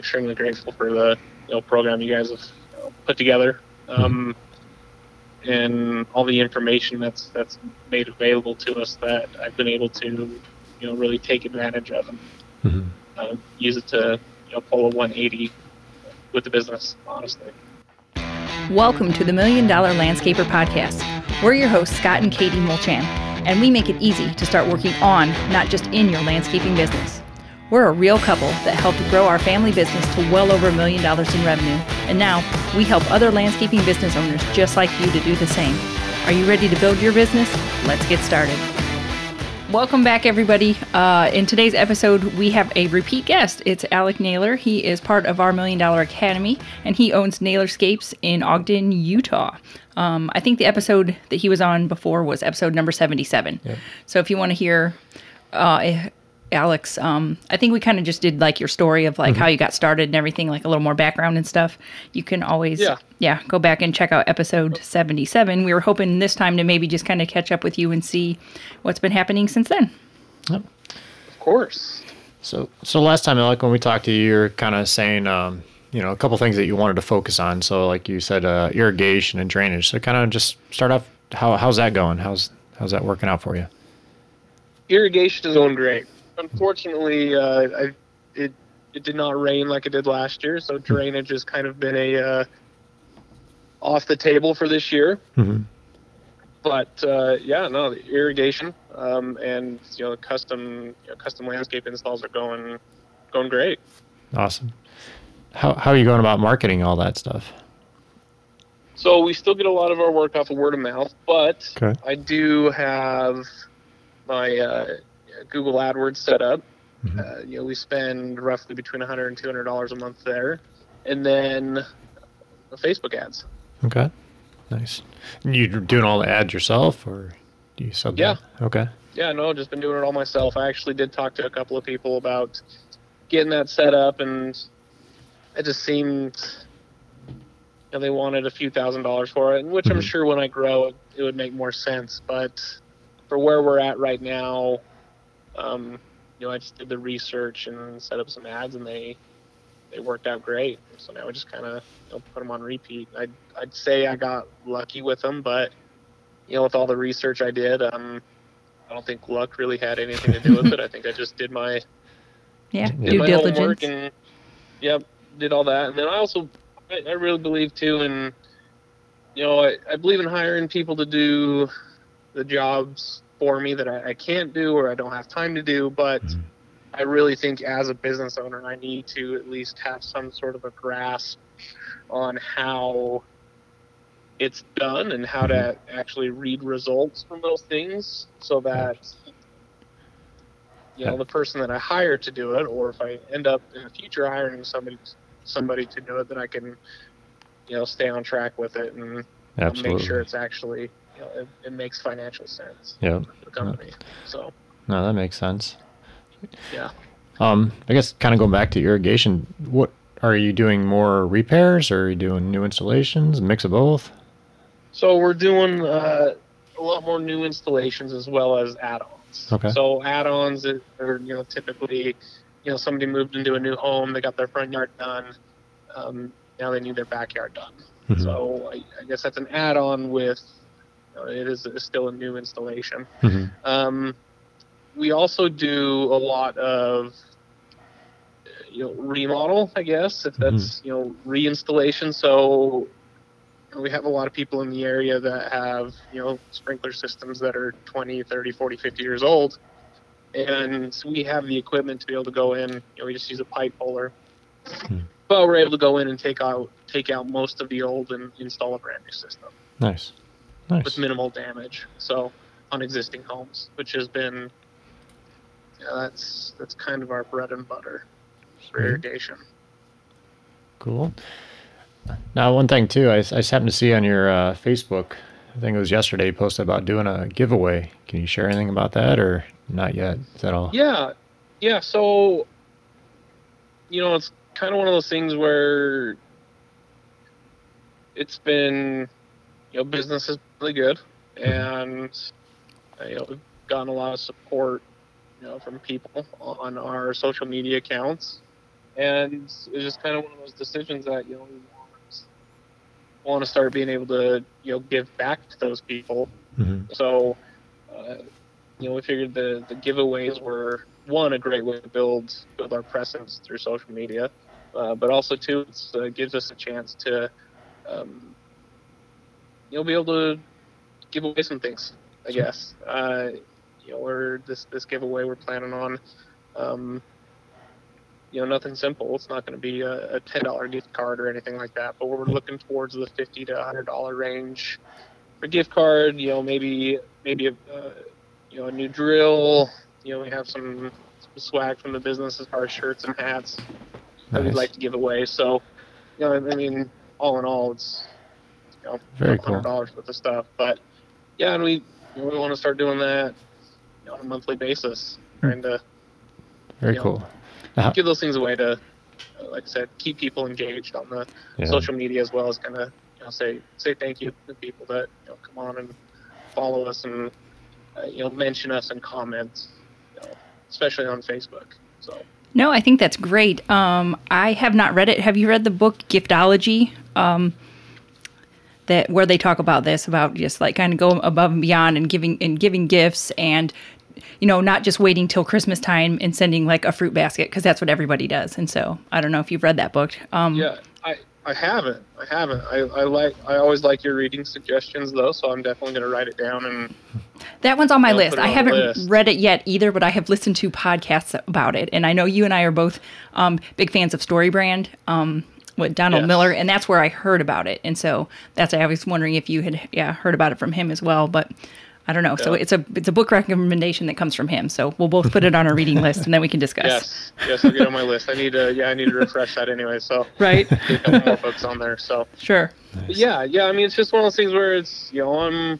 extremely grateful for the you know, program you guys have you know, put together. Um, and all the information that's that's made available to us that I've been able to, you know, really take advantage of and Mm-hmm. uh, use it to you know pull a 180 with the business. Honestly, Welcome to the Million Dollar Landscaper Podcast. We're your hosts, Scott and Katie Mulchan, and we make it easy to start working on, not just in your landscaping business. We're a real couple that helped grow our family business to well over a million dollars in revenue, and now we help other landscaping business owners just like you to do the same. Are you ready to build your business? Let's get started. Welcome back, everybody. Uh, in today's episode, we have a repeat guest. It's Alec Naylor. He is part of our Million Dollar Academy, and he owns Nailerscapes in Ogden, Utah. Um, I think the episode that he was on before was episode number 77. So if you want to hear uh, Alex, um, I think we kind of just did like your story of like how you got started and everything, like a little more background and stuff. You can always, Yeah. yeah, go back and check out episode 77. We were hoping this time to maybe just kind of catch up with you and see what's been happening since then. Yep. of course. So, so last time, like when we talked to you, you're kind of saying, um, you know, a couple things that you wanted to focus on. So, like you said, uh, irrigation and drainage. So, kind of just start off. How how's that going? How's how's that working out for you? Irrigation is going great. Unfortunately, uh, I, it it did not rain like it did last year, so drainage has kind of been a uh, off the table for this year. Mm-hmm. But uh, yeah, no, the irrigation um, and you know custom you know, custom landscape installs are going going great. Awesome. How how are you going about marketing all that stuff? So we still get a lot of our work off of word of mouth, but Okay. I do have my uh, Google AdWords set up. Mhm. Uh, you know, we spend roughly between 100 and 200 dollars a month there, and then uh, Facebook ads. Okay. Nice. You doing all the ads yourself, or do you sub? Yeah. that? Okay. Yeah, no, just been doing it all myself. I actually did talk to a couple of people about getting that set up, and it just seemed you know, they wanted a few thousand dollars for it, and which I'm Mhm. sure when I grow, it, it would make more sense. But for where we're at right now, um, you know, I just did the research and set up some ads, and they they worked out great. So now we just kind of you know, put them on repeat. I'd I'd say I got lucky with them, but you know, with all the research I did, um, I don't think luck really had anything to do with it. I think I just did my Yeah, Yeah. due my diligence. homework and yep, did all that. And then I also I, I really believe too in you know, I, I believe in hiring people to do the jobs for me that I, I can't do or I don't have time to do, but Mhm. I really think as a business owner I need to at least have some sort of a grasp on how it's done and how to actually read results from those things so that you know the person that I hire to do it, or if I end up in the future hiring somebody somebody to do it, then I can you know stay on track with it and Absolutely. make sure it's actually you know it, it makes financial sense Yeah. the company. So No, that makes sense. yeah. Um, I guess kind of going back to irrigation, what are you doing more repairs or are you doing new installations, a mix of both? So we're doing uh, a lot more new installations as well as add-ons. Okay. So add-ons are you know typically, you know, somebody moved into a new home, they got their front yard done, um, now they need their backyard done. Mhm. So I, I guess that's an add-on with, it is still a new installation. Mhm. Um, we also do a lot of you know remodel, I guess if that's you know reinstallation. So we have a lot of people in the area that have you know sprinkler systems that are 20, 30, 40, 50 years old, and we have the equipment to be able to go in. You know, we just use a pipe puller. But we're able to go in and take out take out most of the old and install a brand new system Nice. With minimal damage. So on existing homes, which has been yeah, that's that's kind of our bread and butter for Sweet. irrigation. Cool. Now, one thing too, I, I just happened to see on your uh, Facebook, I think it was yesterday, you posted about doing a giveaway. Can you share anything about that or not yet? Is that all? Yeah, yeah. So you know, it's kind of one of those things where it's been you know business is really good, and uh, you know we've gotten a lot of support you know from people on our social media accounts and it's just kind of one of those decisions that you know we want, want to start being able to you know give back to those people. Mm-hmm. So, uh, you know, we figured the the giveaways were one a great way to build build our presence through social media, uh, but also two it uh, gives us a chance to um, you know be able to give away some things. I guess uh, you know we're this this giveaway we're planning on. Um, you know, nothing simple. It's not going to be a, a ten dollar gift card or anything like that. But we're looking towards the fifty to hundred dollar range for gift card. You know, maybe maybe a uh, you know a new drill. You know, we have some, some swag from the business as far as shirts and hats that we'd like to give away. So, you know, I mean, all in all, it's you know, Very hundred cool. dollars worth of stuff. But yeah, and we you know, we want to start doing that you know, on a monthly basis, trying to Very Yeah. cool. Uh, give those things away to, like I said, keep people engaged on the yeah. social media as well as kind of you know say say thank you to people that you know come on and follow us and uh, you know mention us and comments, you know, especially on Facebook. So No, I think that's great. Um, I have not read it. Have you read the book Giftology? Um, that where they talk about this about just like kind of go above and beyond and giving and giving gifts and you know not just waiting till Christmas time and sending like a fruit basket because that's what everybody does. And so I don't know if you've read that book. Um, yeah, I I haven't I haven't I, I like I always like your reading suggestions though, so I'm definitely gonna write it down and That one's on my list. it I haven't list. read it yet either, but I have listened to podcasts about it, and I know you and I are both um, big fans of Storybrand um, with Donald Yes. Miller, and that's where I heard about it, and so that's I was wondering if you had yeah heard about it from him as well, but. I don't know. So it's a it's a book recommendation that comes from him. So we'll both put it on our reading list, and then we can discuss. yes yes I'll get on my list. I need to yeah I need to refresh that anyway. So Right. get a couple more books on there. So. Sure. But yeah, yeah. I mean, it's just one of those things where it's you know I'm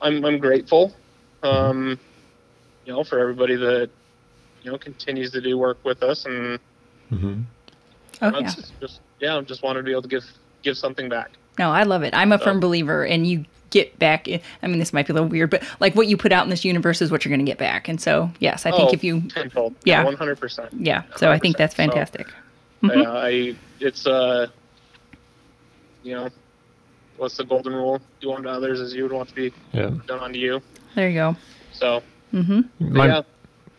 I'm I'm grateful, um, you know, for everybody that you know continues to do work with us, and hmm Oh you yeah. it's just yeah, I just wanted to be able to give give something back. No, I love it. I'm a firm believer, and you get back. I mean, this might be a little weird, but like what you put out in this universe is what you're going to get back. And so, yes, I think oh, if you, tenfold, Yeah. one hundred percent. yeah. So I think that's 100%. So- fantastic. Mm-hmm. Yeah, I it's uh, you know, what's the golden rule? Do unto others as you would want to be Yeah. done unto you. There you go. So Mm-hmm. but Mind, yeah,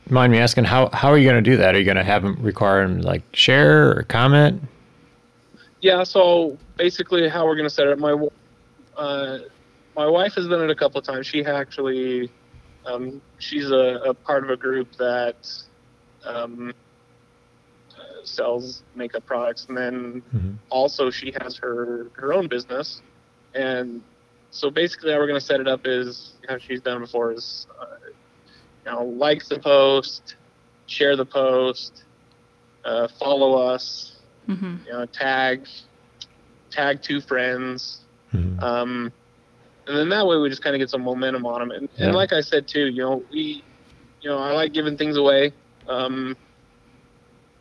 mind me asking how how are you going to do that? Are you going to have them require them like share or comment? Yeah, so basically, how we're gonna set it up. My uh, my wife has done it a couple of times. She actually, um, she's a, a part of a group that um, uh, sells makeup products, and then Mhm. also she has her her own business. And so basically, how we're gonna set it up is how she's done before is, uh, you know, like the post, share the post, uh, follow us Mm-hmm. you know, tag, tag two friends, Mhm. um, and then that way we just kind of get some momentum on them. And, Yeah. and like I said too, you know, we, you know, I like giving things away. Um,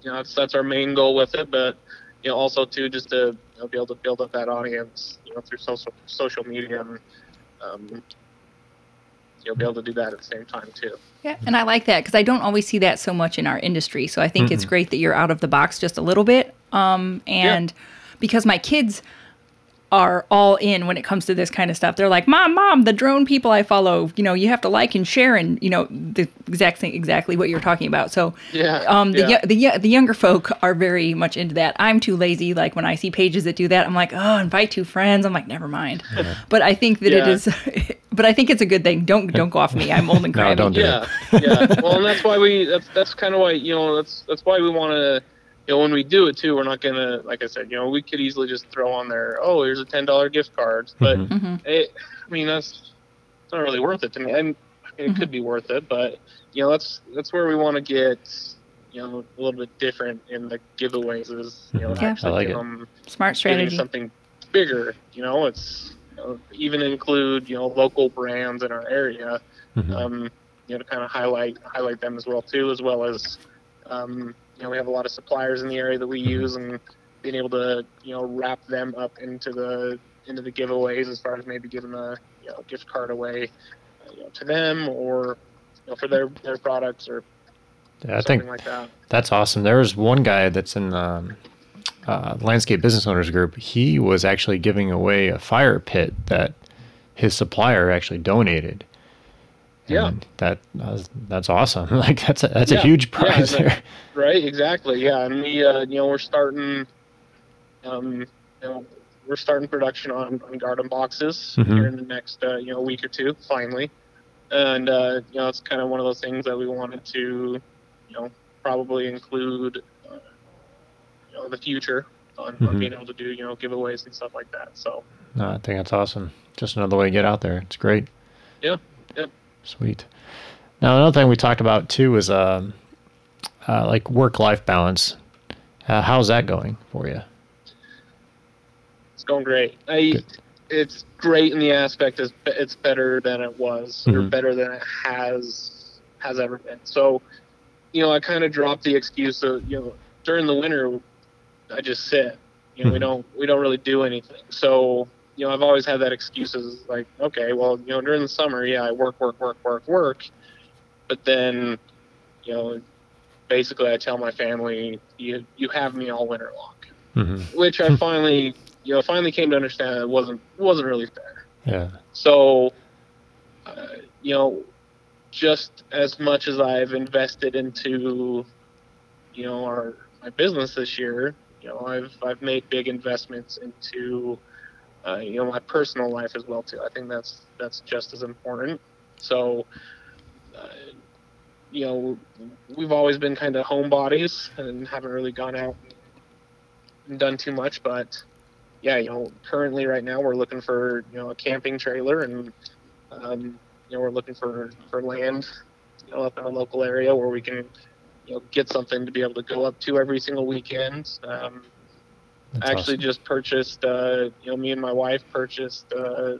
you know, that's that's our main goal with it, but you know, also too, just to you know, be able to build up that audience, you know, through social social media and. Um, You'll be able to do that at the same time too. Yeah, and I like that because I don't always see that so much in our industry. So I think it's Mhm. great that you're out of the box just a little bit. Um, and because my kids are all in when it comes to this kind of stuff. They're like, "Mom, mom, the drone people I follow, you know, you have to like and share and, you know, the exact thing exactly what you're talking about." So, Yeah, um the yeah. the yo- the younger folk are very much into that. I'm too lazy like when I see pages that do that, I'm like, "Oh, invite two friends." I'm like, "Never mind." But I think that it Yeah. is but I think it's a good thing. Don't don't go off me. I'm old and No, don't do yeah, yeah. Well, and that's why we. That's that's kind of why you know that's that's why we want to. You know, when we do it too, we're not gonna like I said. You know, we could easily just throw on there. Oh, here's a ten dollar gift card, but Mhm. Mhm. it, I mean that's it's not really worth it to me. I mean, it could be worth it, but you know that's that's where we want to get. You know, a little bit different in the giveaways is you know Mhm. Yeah. actually I like give it. them Smart strategy. something bigger. You know, it's you know, even include you know local brands in our area Mhm. um, you know, to kind of highlight highlight them as well too, as well as um, you know we have a lot of suppliers in the area that we use, and being able to you know wrap them up into the into the giveaways as far as maybe giving a you know gift card away uh, you know, to them or you know for their their products or Yeah, I think like that. that's awesome. There was one guy that's in um, uh, landscape business owners group. He was actually giving away a fire pit that his supplier actually donated. Yeah. And that that's, that's awesome. Like that's a, that's a huge prize uh, there. Right, exactly. Yeah, and we, uh, you know, we're starting, um, you know, we're starting production on, on garden boxes Mhm. here in the next, uh, you know, week or two, finally. And uh, you know, it's kind of one of those things that we wanted to, you know, probably include, uh, you know, in the future on, on Mhm. being able to do, you know, giveaways and stuff like that. So No, I think that's awesome. Just another way to get out there. It's great. yeah, yeah. Sweet. Now another thing we talked about too is um, uh, like work-life balance. Uh, how's that going for you? It's going great. I, Good. it's great in the aspect is it's better than it was or Mhm. better than it has has ever been. So, you know, I kind of dropped the excuse of you know during the winter, I just sit. You know, we Mhm. don't we don't really do anything. So, you know, I've always had that excuse as like, okay, well, you know, during the summer, yeah, I work, work, work, work, work, but then, you know, basically, I tell my family, you you have me all winter long Mm-hmm. which I finally, you know, finally came to understand it wasn't wasn't really fair. Yeah. So, uh, you know, just as much as I've invested into, you know, our my business this year, you know, I've I've made big investments into, uh, you know, my personal life as well too. I think that's that's just as important. So. Uh, you know, we've always been kind of homebodies and haven't really gone out and done too much, but yeah, you know, currently right now we're looking for you know a camping trailer, and um, you know we're looking for for land, you know, up in a local area where we can you know get something to be able to go up to every single weekend. Um, That's actually awesome. just purchased, uh, you know, me and my wife purchased uh,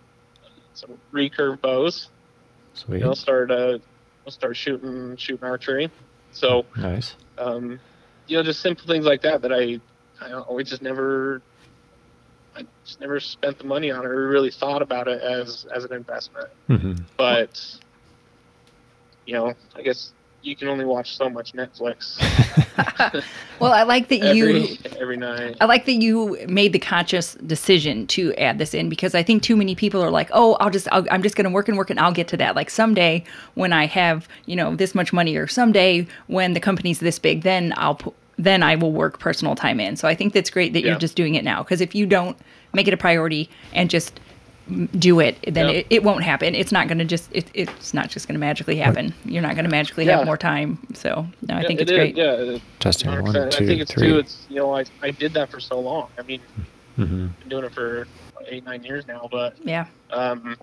some recurve bows. Sweet. Know, start uh, we'll start shooting shooting archery. So Nice. um, you know, just simple things like that that I, I we just never, I just never spent the money on it or really thought about it as as an investment. Mm-hmm. But you know, I guess you can only watch so much Netflix well, I like that you every every night. I like that you made the conscious decision to add this in because I think too many people are like, "Oh, I'll just I'll, I'm just going to work and work and I'll get to that." Like someday when I have, you know, this much money or someday when the company's this big, then I'll pu- then I will work personal time in. So I think that's great that Yeah. you're just doing it now because if you don't make it a priority and just m- do it, then Yep. it, it won't happen. It's not going to just it, it's not just going to magically happen. You're not going to magically Yeah. have more time. So, no, I Yeah, think it it's is, great. Yeah, Testing 100%. one, two, I think it's three. too. It's you know, I I did that for so long. I mean, Mm-hmm. been doing it for eight nine years now, but Yeah. um,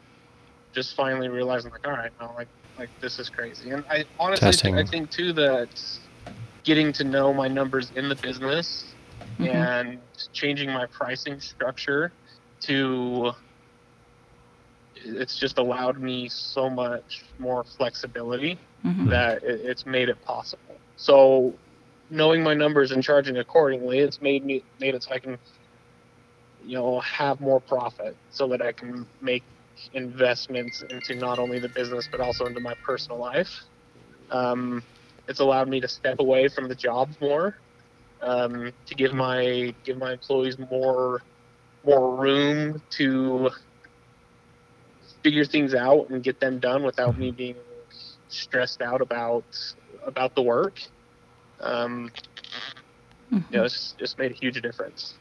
just finally realizing like, all right, no, like like this is crazy. And I honestly, Testing. I think too that getting to know my numbers in the business Mhm. and changing my pricing structure to it's just allowed me so much more flexibility Mhm. that it, it's made it possible. So knowing my numbers and charging accordingly, it's made me made it so I can, you know, have more profit, so that I can make investments into not only the business but also into my personal life. Um, it's allowed me to step away from the job more, um, to give my give my employees more more room to figure things out and get them done without me being stressed out about about the work. Um, Mhm. you know, it's just made a huge difference.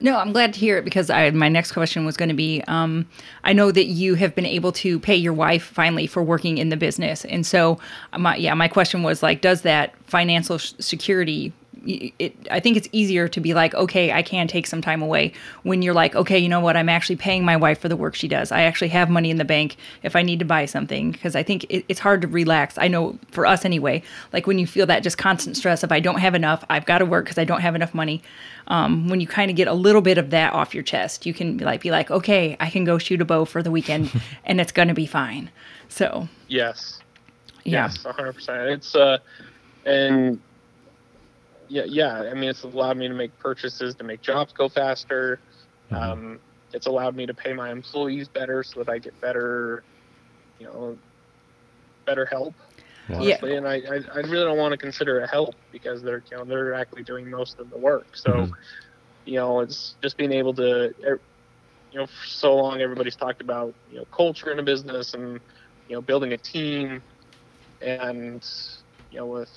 No, I'm glad to hear it because I, my next question was going to be um, I know that you have been able to pay your wife finally for working in the business. And so, my, yeah, my question was like, does that financial s- security? It, I think it's easier to be like, okay, I can take some time away when you're like, okay, you know what? I'm actually paying my wife for the work she does. I actually have money in the bank if I need to buy something because I think it, it's hard to relax. I know for us anyway, like when you feel that just constant stress of I don't have enough, I've got to work because I don't have enough money um, when you kind of get a little bit of that off your chest, you can be like be like, okay, I can go shoot a bow for the weekend, and it's gonna be fine. So Yes. yeah, Yes, 100%. It's uh, and yeah, yeah. I mean, it's allowed me to make purchases to make jobs go faster. Mhm. Um, it's allowed me to pay my employees better so that I get better, you know, better help. Yeah. and I, I, I really don't want to consider it help because they're you know they're actually doing most of the work. So, Mhm. you know, it's just being able to, you know, for so long everybody's talked about you know culture in a business and you know building a team, and you know with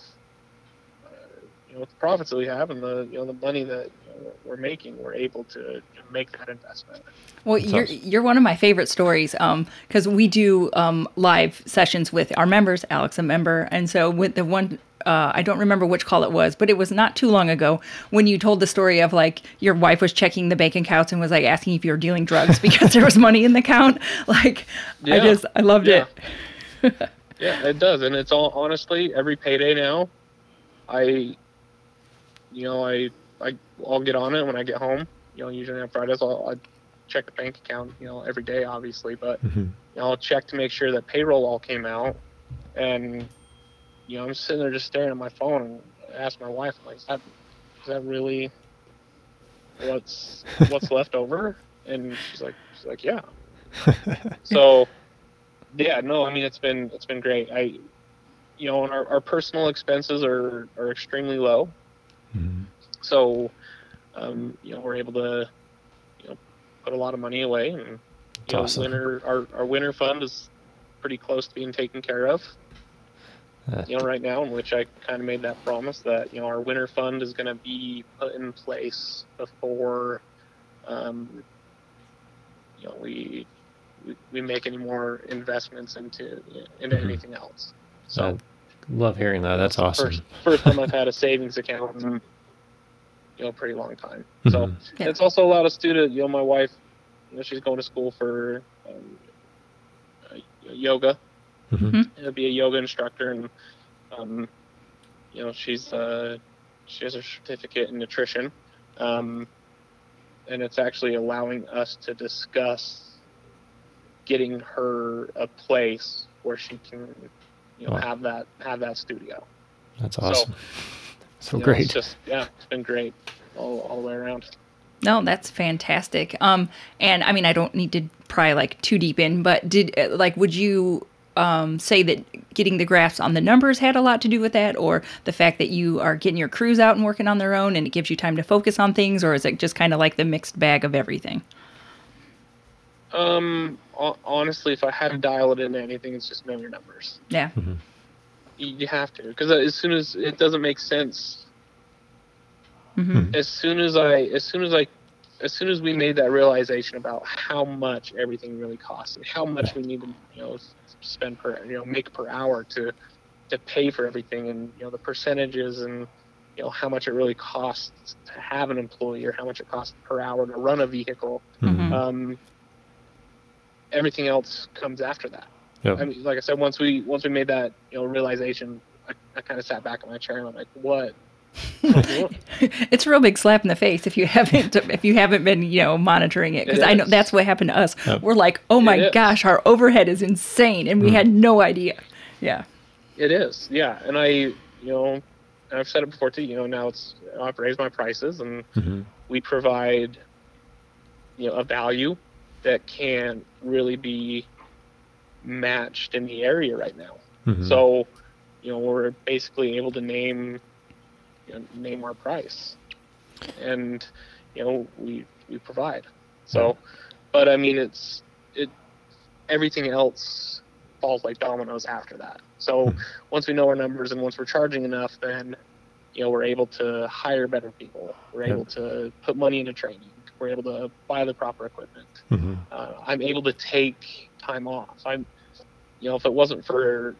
you know with the profits that we have and the you know the money that you know, we're making, we're able to make that investment. Well, That's you're awesome. you're one of my favorite stories because we do um, live sessions with our members. Alex, a member, and so with the one. Uh, I don't remember which call it was, but it was not too long ago when you told the story of like your wife was checking the bank accounts and was like asking if you were dealing drugs because there was money in the account. Like, I just, I loved Yeah. it. Yeah, it does, and it's all honestly every payday now. I, you know, I I I'll get on it when I get home. You know, usually on Fridays I'll, I check the bank account. You know, every day obviously, but Mhm. you know, I'll check to make sure that payroll all came out, and you know, I'm sitting there just staring at my phone and I ask my wife, like, is that is that really what's what's left over? And she's like, she's like, yeah. So, yeah, no, I mean it's been it's been great. I, you know, and our, our personal expenses are are extremely low, Mhm. so, um, you know, we're able to, you know, put a lot of money away, and you know, awesome. winter our our winter fund is pretty close to being taken care of. Uh, You know, right now, in which I kind of made that promise that you know our winter fund is going to be put in place before, um, you know, we we, we make any more investments into into Mhm. anything else. So I love hearing that. That's awesome. First, first time I've had a savings account in you know a pretty long time. So Mhm. Yeah. it's also allowed us to, you know, my wife, you know, she's going to school for um, uh, yoga Mhm. to be a yoga instructor, and um, you know, she's uh, she has a certificate in nutrition, um, and it's actually allowing us to discuss getting her a place where she can, you know, Wow. have that have that studio. That's awesome. So, You know, great. It's just yeah, it's been great all, all the way around. No, that's fantastic. Um, and I mean, I don't need to pry like too deep in, but did uh, like would you um say that getting the graphs on the numbers had a lot to do with that, or the fact that you are getting your crews out and working on their own, and it gives you time to focus on things, or is it just kind of like the mixed bag of everything? Um, honestly, if I had to dial it into anything, it's just know your numbers. Yeah. You, you have to, because as soon as it doesn't make sense, hmm as soon as I, as soon as I, as soon as we made that realization about how much everything really costs and how much we need to, you know, spend per, you know, make per hour to, to pay for everything, and you know the percentages and you know how much it really costs to have an employee or how much it costs per hour to run a vehicle. Mhm. um, everything else comes after that. Yep. I mean, like I said, once we once we made that you know realization, I, I kind of sat back in my chair and I'm like, what? What am I doing? it's a real big slap in the face if you haven't if you haven't been you know monitoring it because I know that's what happened to us. Yep. We're like, oh my gosh, our overhead is insane, and we Mm. had no idea. Yeah. it is, yeah. And I, you know, I've said it before too. You know, now it's I've raised my prices and Mhm. we provide, you know, a value that can't really be matched in the area right now. Mhm. So, you know, we're basically able to name you know, name our price, and you know, we we provide. So, but I mean, it's it everything else falls like dominoes after that. So Mhm. once we know our numbers and once we're charging enough, then you know we're able to hire better people. We're Yep. able to put money into training. We're able to buy the proper equipment Mhm. uh, I'm able to take time off. I'm, you know, if it wasn't for,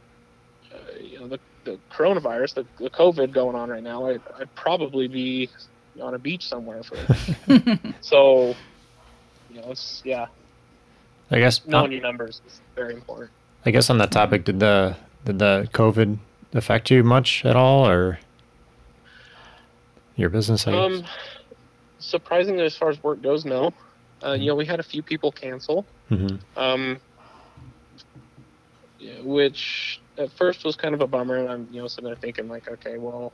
uh, you know, the, the coronavirus, the, the COVID going on right now, I'd, I'd probably be on a beach somewhere for. so, you know, it's yeah, I guess knowing your numbers is very important. I guess on that topic, did the did the COVID affect you much at all, or your business? I guess? Um, surprisingly, as far as work goes, no. Uh, you know, we had a few people cancel. Mhm. um, which at first was kind of a bummer, and I'm you know sitting there thinking like, okay, well,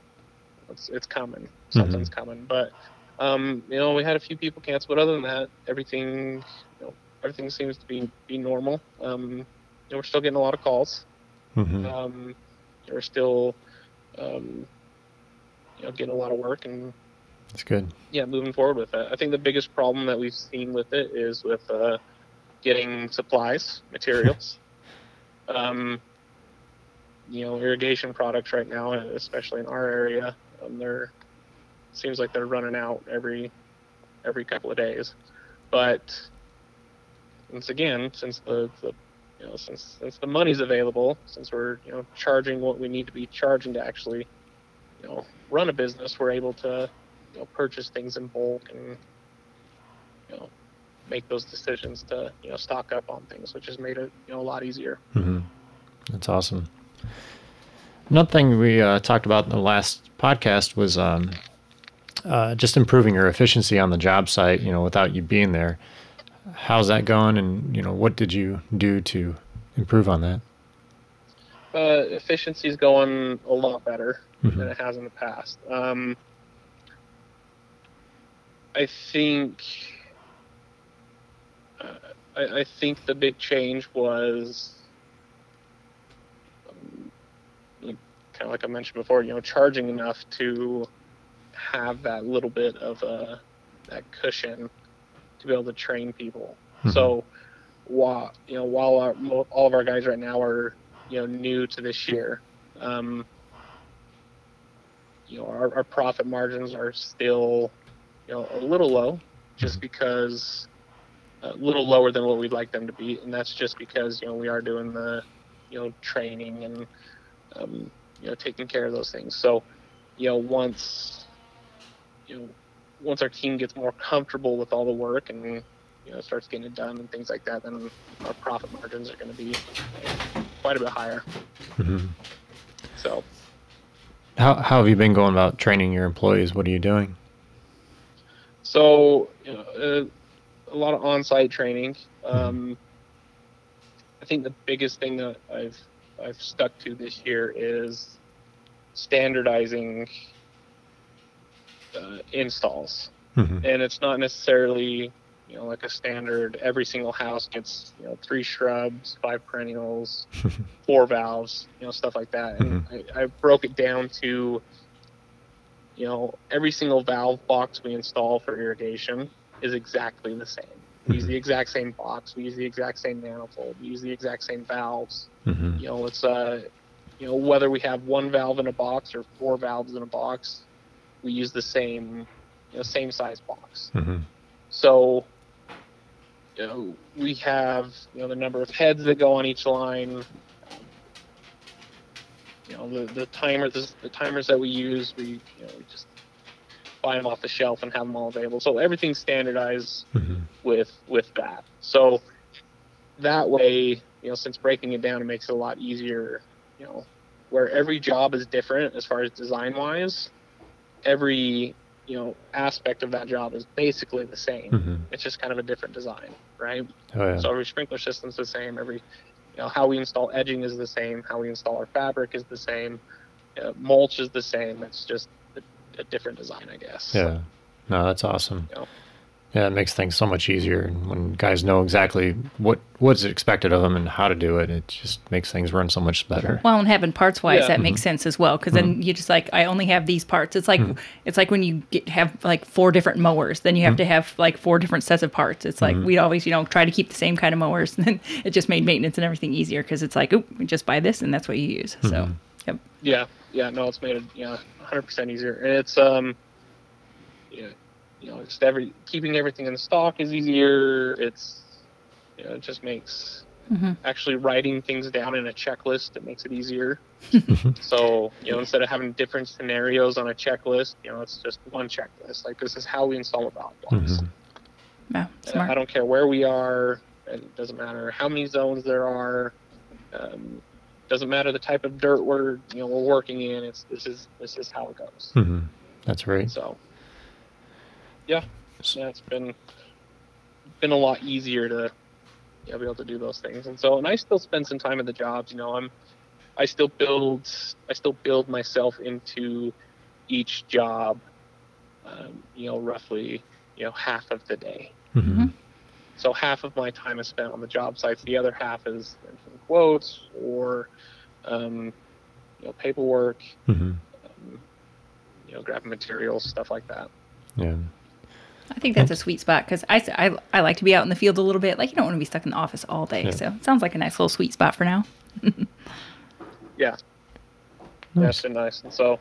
it's it's coming, something's coming. But um, you know, we had a few people cancel, but other than that, everything you know, everything seems to be be normal. Um, you know, we're still getting a lot of calls. Mhm. Um, we're still, um, you know, getting a lot of work and That's good. yeah, moving forward with it. I think the biggest problem that we've seen with it is with uh, getting supplies, materials. um, you know, irrigation products right now, especially in our area, um, they're seems like they're running out every every couple of days. But once again, since the, the you know since since the money's available, since we're you know charging what we need to be charging to actually you know run a business, we're able to you know purchase things in bulk and you know make those decisions to you know stock up on things, which has made it you know a lot easier. hmm That's awesome. Another thing we uh, talked about in the last podcast was um, uh, just improving your efficiency on the job site. You know, without you being there, how's that going? And you know, what did you do to improve on that? Uh, efficiency is going a lot better Mhm. than it has in the past. Um, I think uh, I, I think the big change was um, kind of like I mentioned before. You know, charging enough to have that little bit of a that cushion to be able to train people. Mhm. So while you know while our, all of our guys right now are you know new to this year, um, you know our, our profit margins are still you know a little low, just because a little lower than what we'd like them to be, and that's just because you know we are doing the you know training and um, you know taking care of those things. So you know once you know once our team gets more comfortable with all the work and you know starts getting it done and things like that, then our profit margins are going to be quite a bit higher. hmm So How how have you been going about training your employees? What are you doing? So, you know, uh, a lot of on-site training. Um, I think the biggest thing that I've I've stuck to this year is standardizing uh, installs, hmm and it's not necessarily you know like a standard. Every single house gets you know three shrubs, five perennials, four valves, you know stuff like that. And I, I broke it down to you know every single valve box we install for irrigation is exactly the same. We use Mhm. the exact same box. We use the exact same manifold. We use the exact same valves. hmm You know, it's uh, you know whether we have one valve in a box or four valves in a box, we use the same you know same size box. hmm So, you know, we have you know the number of heads that go on each line. You know the the timers the, timers that we use we you know we just buy them off the shelf and have them all available. So everything's standardized hmm with with that. So that way, you know, since breaking it down, it makes it a lot easier. You know, where every job is different as far as design wise. Every you know aspect of that job is basically the same. hmm It's just kind of a different design, right? Oh yeah. So every sprinkler system's the same. Every you know how we install edging is the same. How we install our fabric is the same. Uh, mulch is the same. It's just a, a different design, I guess. Yeah. No, that's awesome. Yeah. Yeah, it makes things so much easier and when guys know exactly what what's expected of them and how to do it. It just makes things run so much better. Well, and having parts wise, Yeah. that makes mm-hmm. sense as well. Because then mm-hmm. you just like, I only have these parts. It's like, mm-hmm. it's like when you get, have like four different mowers, then you have to have like four different sets of parts. It's like we'd always, you know, try to keep the same kind of mowers, and then it just made maintenance and everything easier because it's like, oh, just buy this, and that's what you use. So, yep. Yeah, yeah, no, it's made it yeah, hundred percent easier, and it's um, yeah, you know, just every keeping everything in stock is easier. It's you know, it just makes Mhm. actually writing things down in a checklist. It makes it easier. so you know, instead of having different scenarios on a checklist, you know, it's just one checklist. Like this is how we install a valve box. Mhm. Yeah, smart. I don't care where we are. It doesn't matter how many zones there are. Um, doesn't matter the type of dirt we're you know we're working in. It's this is this is how it goes. Mhm. That's right. So yeah, yeah, it's been been a lot easier to you know, be able to do those things. And so and I still spend some time at the jobs. You know, I'm I still build I still build myself into each job. Um, you know, roughly you know half of the day. Mhm. So half of my time is spent on the job sites. The other half is quotes or, um, you know, paperwork, hmm um, you know, grabbing materials, stuff like that. Yeah. I think that's a sweet spot because I I like to be out in the field a little bit. Like, you don't want to be stuck in the office all day. Yeah. So it sounds like a nice little sweet spot for now. Yeah, that's been nice. And so,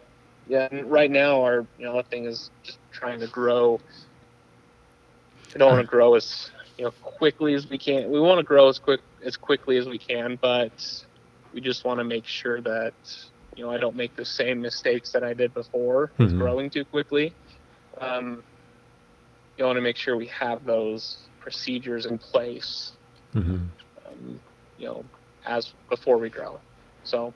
yeah, and right now our you know thing is just trying to grow. We don't want to grow as you know quickly as we can. We want to grow as quick as quickly as we can, but we just want to make sure that you know I don't make the same mistakes that I did before with Mhm. growing too quickly. Um, you want to make sure we have those procedures in place hmm um, you know, as before we grow. So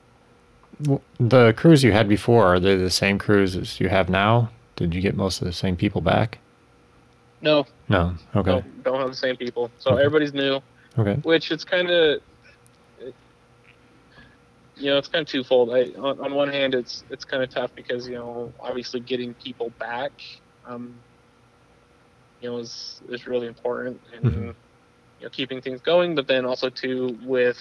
The crews you had before are they the same crews as you have now? Did you get most of the same people back? no, No. Okay. don't, don't have the same people. So Okay. everybody's new, Okay. which it's kind of, you know, it's kind of twofold. I, on, on one hand, it's it's kind of tough because you know, obviously getting people back, um, you know, is is really important and Mhm. you know keeping things going. But then also too with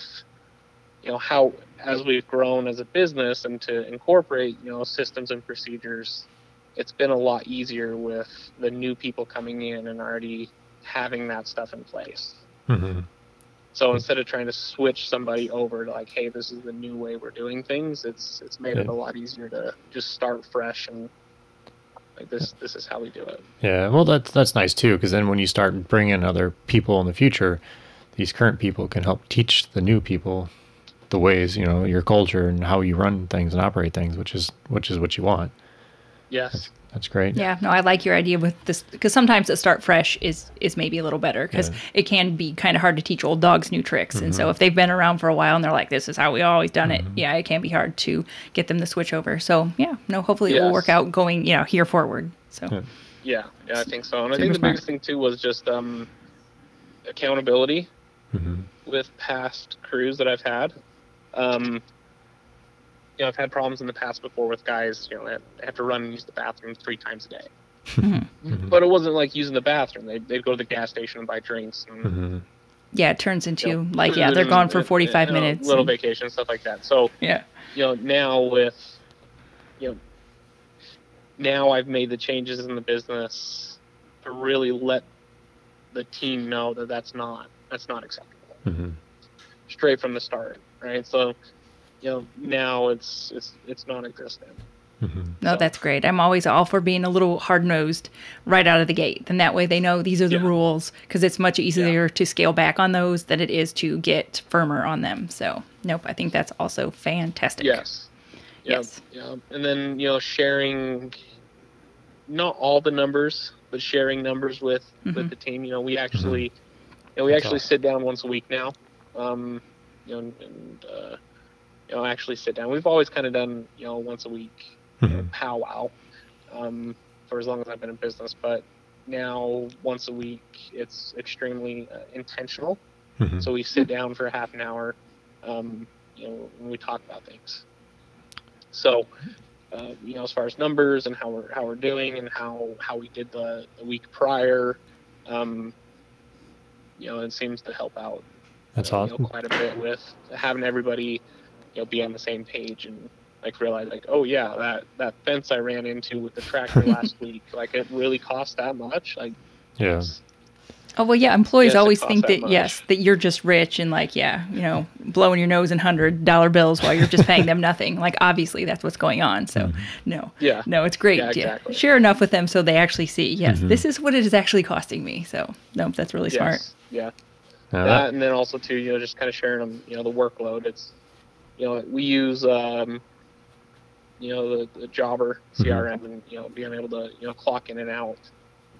you know how as we've grown as a business and to incorporate you know systems and procedures it's been a lot easier with the new people coming in and already having that stuff in place hmm so instead of trying to switch somebody over to like hey this is the new way we're doing things it's it's made it a lot easier to just start fresh and like this this is how we do it Yeah. Well, that's that's nice too, because then when you start bringing other people in the future, these current people can help teach the new people the ways, you know, your culture and how you run things and operate things, which is which is what you want. Yes That's great. Yeah, no, I like your idea with this because sometimes a start fresh is is maybe a little better because Yeah. it can be kind of hard to teach old dogs new tricks, and Mm-hmm. so if they've been around for a while and they're like, "This is how we always done it," yeah, it can be hard to get them to switch over. So yeah, no, hopefully it will work out going you know here forward. So Yeah. yeah yeah i think so and i think the smart. biggest thing too was just um accountability hmm with past crews that I've had. Um, you know, I've had problems in the past before with guys, you know, that have to run and use the bathroom three times a day. Mhm. Mhm. But it wasn't like using the bathroom. They, they'd go to the gas station and buy drinks. And, hmm yeah, it turns into you know, like yeah, they're gone for forty five and a minutes. Little and- vacation, stuff like that. So, yeah, you know, now with, you know, now I've made the changes in the business to really let the team know that that's not, that's not acceptable. hmm straight from the start, right? So, you know, now it's it's it's non-existent. hmm no, that's great. I'm always all for being a little hard nosed right out of the gate. And that way they know these are the Yeah. rules because it's much easier to scale back on those than it is to get firmer on them. So nope, I think that's also fantastic. Yes. Yeah, Yes. Yeah. And then you know, sharing not all the numbers, but sharing numbers with Mhm. with the team. You know, we actually, you know, we actually awesome. sit down once a week now. Um, you know, and, and uh, you know, actually sit down. We've always kind of done you know once a week hmm powwow um, for as long as I've been in business, but now once a week it's extremely uh, intentional. hmm So we sit down for half an hour, um, you know, and we talk about things. So, uh, you know, as far as numbers and how we're how we're doing and how how we did the, the week prior, um, you know, it seems to help out. That's uh, you know, awesome. quite a bit with having everybody, you know, be on the same page and like realize like, oh yeah, that that fence I ran into with the tractor last week, like it really cost that much. Like, Yeah. it's- Oh well, yeah. Employees Yes, always think that that yes, that you're just rich and like yeah, you know, blowing your nose in hundred dollar bills while you're just paying them nothing. Like obviously that's what's going on. So Mm-hmm. no, yeah, no, it's great. Yeah, Yeah, share enough with them so they actually see. Yes, Mhm. this is what it is actually costing me. So no, that's really smart. yes, yeah. Now that that- and then also too you know just kind of sharing them you know the workload it's you know we use um you know the, the jobber crm and you know being able to you know clock in and out.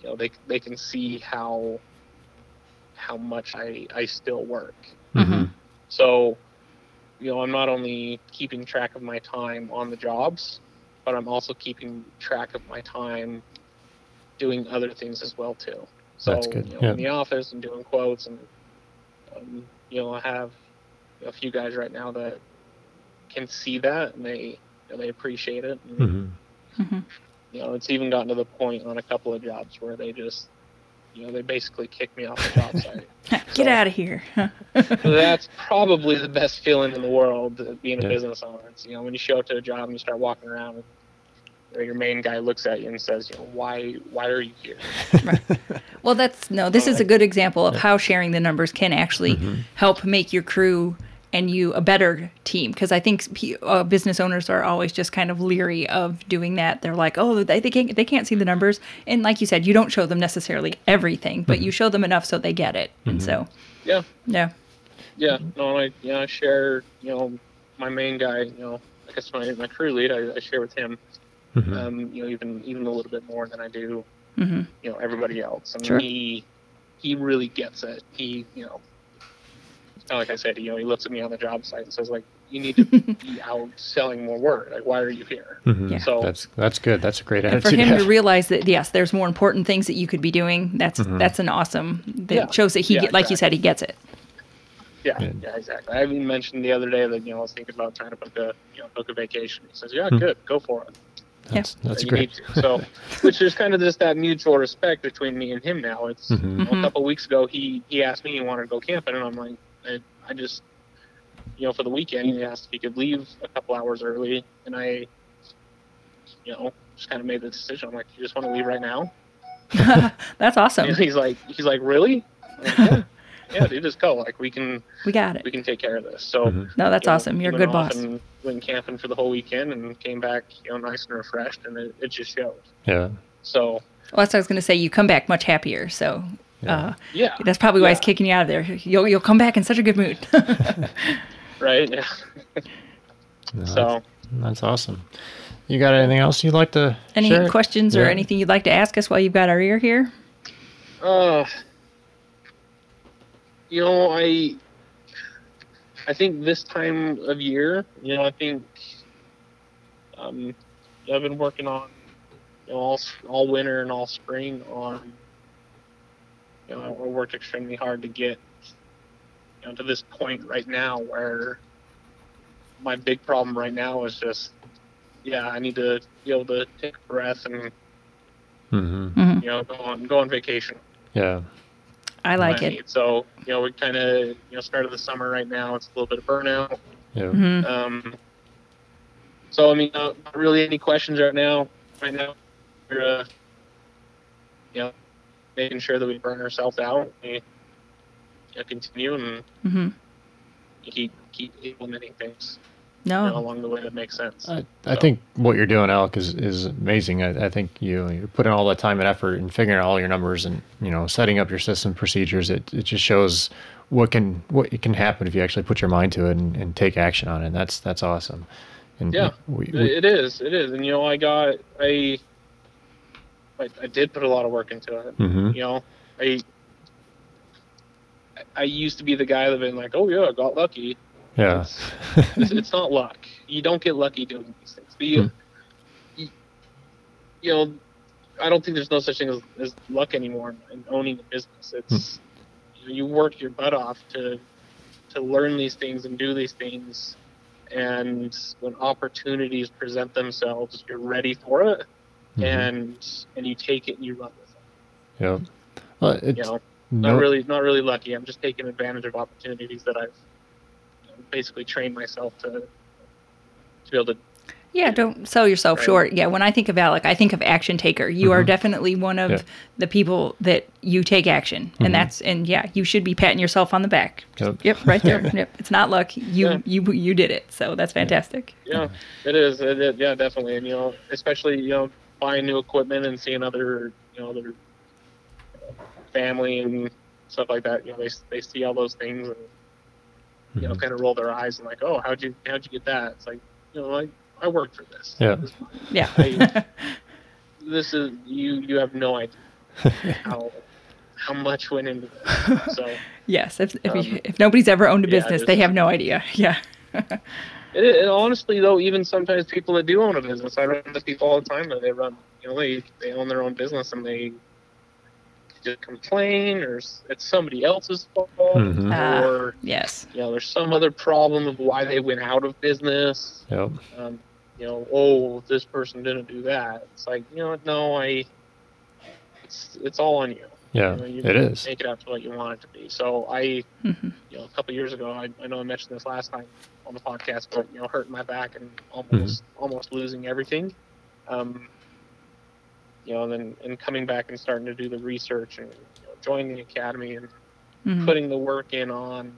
You know they they can see how how much i i still work. Mhm. so you know i'm not only keeping track of my time on the jobs but i'm also keeping track of my time doing other things as well too. So That's good, you know yeah. in the office and doing quotes and um, you know i have a few guys right now that can see that and they you know, they appreciate it and, Mhm. hmm you know it's even gotten to the point on a couple of jobs where they just you know they basically kick me off the job site. Get So- out of here. That's probably the best feeling in the world, uh, being a Yeah. business owner. It's, you know, when you show up to a job and you start walking around, and your main guy looks at you and says, you know, why why are you here? Well, that's no. This is a good example of how sharing the numbers can actually help make your crew and you a better team. Because I think p- uh, business owners are always just kind of leery of doing that. They're like, oh, they, they can't they can't see the numbers, and like you said, you don't show them necessarily everything, but you show them enough so they get it. And so, Yeah, yeah, yeah. No, I you know I share you know my main guy. You know, I guess my my crew lead. I, I share with him. Mhm. Um, you know, even even a little bit more than I do. Mhm. You know, everybody else. And Sure. he he really gets it. He you know. Kind of like I said, you know, he looks at me on the job site and says, like, you need to be out selling more work. Like, why are you here? Mhm. Yeah. So That's that's good. That's a great and for attitude. him to to realize that yes, there's more important things that you could be doing. That's that's an awesome. That Yeah. shows that he, Yeah, get, like you said, he gets it. Yeah, Yeah. yeah, exactly. I even mentioned the other day that you know I was thinking about trying to book a you know book a vacation. He says, "Yeah, Hmm. good, go for it." That's that's great. So, which is kind of just that mutual respect between me and him now. It's Mhm. you know, a couple weeks ago he he asked me he wanted to go camping, and I'm like, I, I just you know for the weekend he asked if he could leave a couple hours early, and I you know just kind of made the decision. I'm like, you just want to leave right now? that's awesome. And he's like, he's like, really? Like, yeah, yeah, dude, just go. Like we can We got it. we can take care of this. So. Mhm. No, that's you know, awesome. You're a good boss. And went camping for the whole weekend and came back, you know, nice and refreshed, and it, it just showed. Yeah. So Well, that's what I was going to say. You come back much happier. So uh, yeah, that's probably why he's kicking you out of there. You'll, you'll come back in such a good mood. right. Yeah. No, So That's awesome. You got anything else you'd like to Any share? questions or anything you'd like to ask us while you've got our ear here? Uh, you know, I I think this time of year, you know, I think um, I've been working on you know all all winter and all spring on. You know, I worked extremely hard to get you know to this point right now where my big problem right now is just yeah I need to be able to take a breath and Mhm. hmm you know go on go on vacation Yeah. I like Right. it. So, you know, we kind of, you know, started the summer right now. It's a little bit of burnout. Yeah. hmm Um, so, I mean, uh, not really any questions right now. Right now, we're, uh, you know, making sure that we burn ourselves out. We you know, continue and hmm keep keep implementing things you know, No. along the way that makes sense. I, I think what you're doing, Alec, is, is amazing. I, I think you you're putting all that time and effort and figuring out all your numbers and you know setting up your system procedures. It it just shows what can what can happen if you actually put your mind to it and, and take action on it. That's that's awesome. And Yeah, we, we, it is. It is. And you know, I got I, I I did put a lot of work into it. Mhm. You know, I I used to be the guy that been like, oh yeah, I got lucky. yeah. It's, it's not luck. You don't get lucky doing these things. But you, Hmm. you, you know, I don't think there's no such thing as, as luck anymore in owning a business. It's you, know, you work your butt off to to learn these things and do these things, and when opportunities present themselves, you're ready for it, Mhm. and and you take it and you run with it. yeah. Well, it's You know, no, not really not really lucky. I'm just taking advantage of opportunities that I've you know, basically trained myself to to be able to Yeah, don't sell yourself Right. short. Yeah, when I think of Alec, I think of action taker. You are Mhm. definitely one of Yeah. the people that you take action, Mhm. and that's and yeah, you should be patting yourself on the back. Yep. Yep, right there. yep, it's not luck. You Yeah. you you did it. So that's fantastic. Yeah, it is. It, is. yeah, definitely. And you know, especially you know, buying new equipment and seeing other you know other family and stuff like that. You know, they they see all those things and you know Mhm. kind of roll their eyes and like, oh, how'd you how'd you get that? It's like you know, I I worked for this. Yeah. This, Yeah. I- this is you you have no idea how how much went into this. So. yes. If if, you- Um, if nobody's ever owned a yeah, business, they have no idea. Yeah. It, it, honestly, though, even sometimes people that do own a business, I run into people all the time that they run, you know, they, they own their own business and they just complain, or it's somebody else's fault, Mhm. Ah. or yes. you know, there's some other problem of why they went out of business. Yep. Um, you know, oh, this person didn't do that. It's like, you know, no, I, it's it's all on you. Yeah, You know, you it is. Make it out to what you want it to be. So I, Mhm. you know, a couple years ago, I, I know I mentioned this last time on the podcast, but you know, hurting my back and almost almost losing everything. Um, you know, and then and coming back and starting to do the research and you know, joining the academy and Mhm. putting the work in on,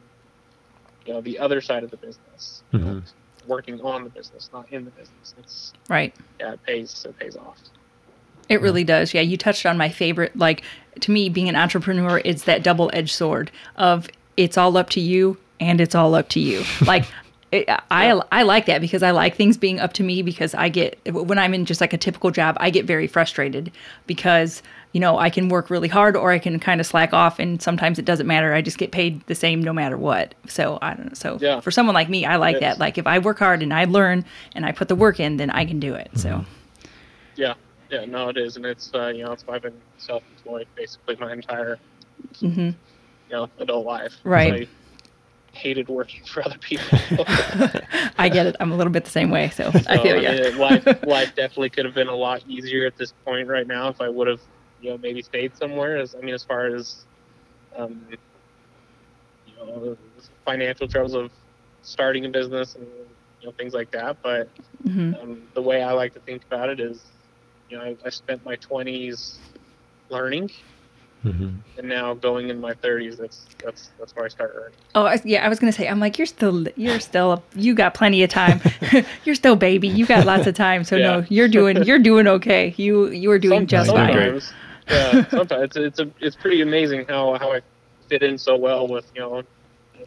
you know, the other side of the business. you know, Mhm. Working on the business, not in the business. It's Right. yeah, it pays. It pays off. It really does. Yeah, you touched on my favorite. Like to me, being an entrepreneur, it's that double-edged sword of it's all up to you and it's all up to you. Like it, I I like that because I like things being up to me because I get when I'm in just like a typical job, I get very frustrated because you know I can work really hard or I can kind of slack off, and sometimes it doesn't matter. I just get paid the same no matter what. So I don't know. So Yeah. for someone like me, I like Yes. that. Like if I work hard and I learn and I put the work in, then I can do it. So mm-hmm. Yeah, yeah, no, it is, and it's uh, you know, it's why I've been self-employed basically my entire hmm you know adult life. Right. I hated working for other people. I get it. I'm a little bit the same way. So I So, feel you. mean, life life definitely could have been a lot easier at this point right now if I would have you know maybe stayed somewhere. As I mean, as far as um, you know, financial troubles of starting a business and you know things like that, but hmm um, the way I like to think about it is, you know, I, I spent my 20s learning, hmm and now going in my 30s, that's that's that's where I start earning. Oh, I, yeah. I was gonna say. I'm like, you're still, you're still, you got plenty of time. you're still baby. You got lots of time. So no, you're doing, you're doing okay. You, you are doing just Doing fine. great. sometimes, yeah, sometimes it's it's a, it's pretty amazing how how I fit in so well with you know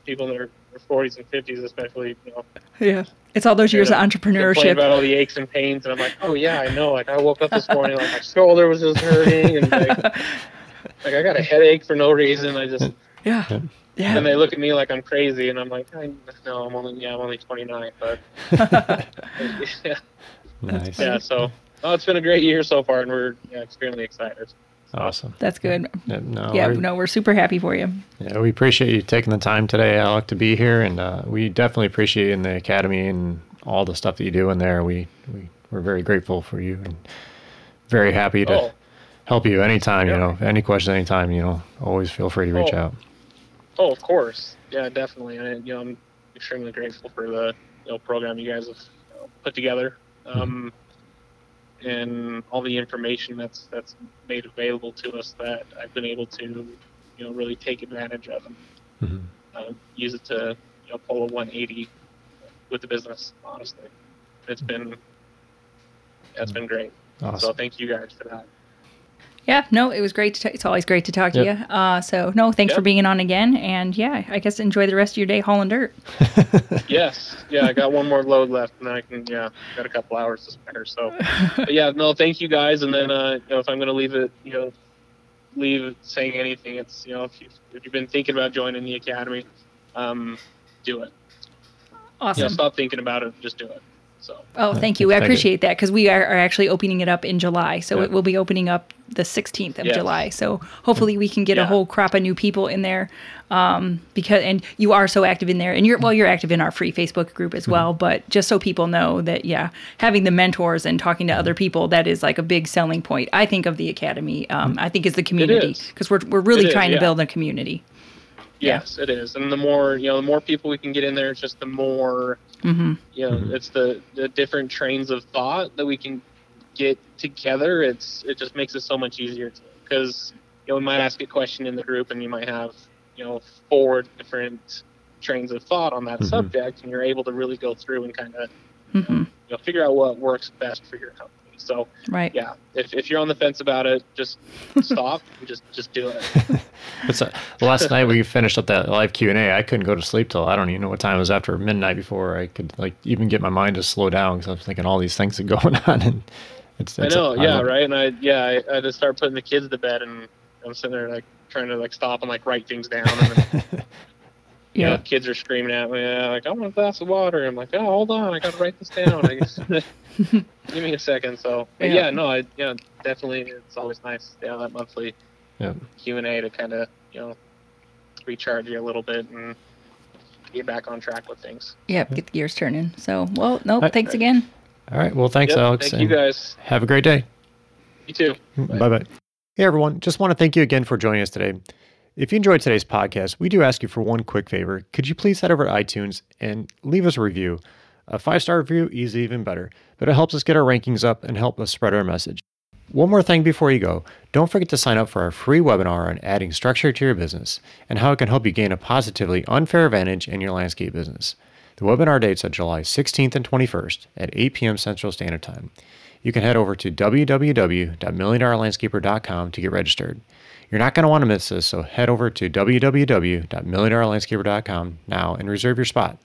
people that their, their 40s and 50s, especially you know. Yeah. It's all those years of entrepreneurship. about all the aches and pains, and I'm like, oh yeah, I know. Like I woke up this morning, like my shoulder was just hurting, and like, like I got a headache for no reason. I just Yeah. Yeah. Yeah. and they look at me like I'm crazy, and I'm like, I no, I'm only yeah, I'm only 29, but yeah, Nice. yeah. So oh, it's been a great year so far, and we're yeah, extremely excited. Awesome. That's good. Yeah, no, Yeah. we're- No, we're super happy for you. Yeah, we appreciate you taking the time today, Alec, to be here, and uh, we definitely appreciate you in the academy and all the stuff that you do in there. We we we're very grateful for you and very happy to Oh. help you anytime. You know, any questions, anytime. You know, always feel free to reach Oh. out. Oh, of course. Yeah, definitely. And you know, I'm extremely grateful for the you know, program you guys have you know, put together, um, and all the information that's that's made available to us that I've been able to, you know, really take advantage of and Mhm. uh, use it to you know pull a 180 with the business. Honestly, it's been that's been great. So thank you guys for that. Yeah. No, it was great. To t- it's always great to talk to Yep. you. Uh, so no, thanks for being on again. And yeah, I guess enjoy the rest of your day hauling dirt. Yes, yeah, I got one more load left, and then I can yeah, got a couple hours to spare. So. but yeah, no, thank you guys. And then, uh, you know, if I'm going to leave it, you know, leave saying anything, it's, you know, if, you, if you've been thinking about joining the academy, um, do it. You know, stop thinking about it, just do it. So, Oh, thank you. I appreciate that because we are, are actually opening it up in July. So Yeah. it will be opening up the 16th of Yes. July. So hopefully we can get a whole crop of new people in there. Um, because and you are so active in there, and you're well, you're active in our free Facebook group Mm-hmm. as well. But just so people know that, yeah, having the mentors and talking to Mm-hmm. other people that is like a big selling point. I think of the academy. Um, I think is the community because we're we're really It is, trying to yeah. build a community. Yeah. yes, it is. And the more, you know, the more people we can get in there, it's just the more, hmm you know, it's the, the different trains of thought that we can get together. It's, it just makes it so much easier because, you know, we might ask a question in the group and you might have, you know, four different trains of thought on that Mhm. subject and you're able to really go through and kind of, hmm you know, figure out what works best for your company. So Right. yeah, if, if you're on the fence about it, just stop and just, just do it. It's, uh, last night we finished up that live Q and A. I couldn't go to sleep till I don't even know what time it was after midnight before I could like even get my mind to slow down because I was thinking all these things are going on and it's. I it's know, yeah, love it. right. And I, yeah, I, I had to start putting the kids to bed, and I'm sitting there like trying to like stop and like write things down. And then, you Yeah. know, kids are screaming at me, uh, like I want a glass of water. I'm like, oh, hold on, I gotta write this down. I guess, give me a second. So, Yeah. yeah, no, I, yeah, definitely, it's always nice to have that monthly Yeah. Q and A to kind of, you know, recharge you a little bit and get back on track with things. Yep. Get the gears turning. So well, nope. Right. Thanks again. All right. Well, thanks, Yep, Alex. Thank you guys. Have a great day. You too. Bye bye. Hey everyone, just want to thank you again for joining us today. If you enjoyed today's podcast, we do ask you for one quick favor. Could you please head over to iTunes and leave us a review? A five star review is even better, but it helps us get our rankings up and help us spread our message. One more thing before you go don't forget to sign up for our free webinar on adding structure to your business and how it can help you gain a positively unfair advantage in your landscape business. The webinar dates are July 16th and 21st at 8 p.m. Central Standard Time you can head over to www.milliondollarlandscaper.com to get registered. You're not going to want to miss this, so head over to www.milliondollarlandscaper.com now and reserve your spot.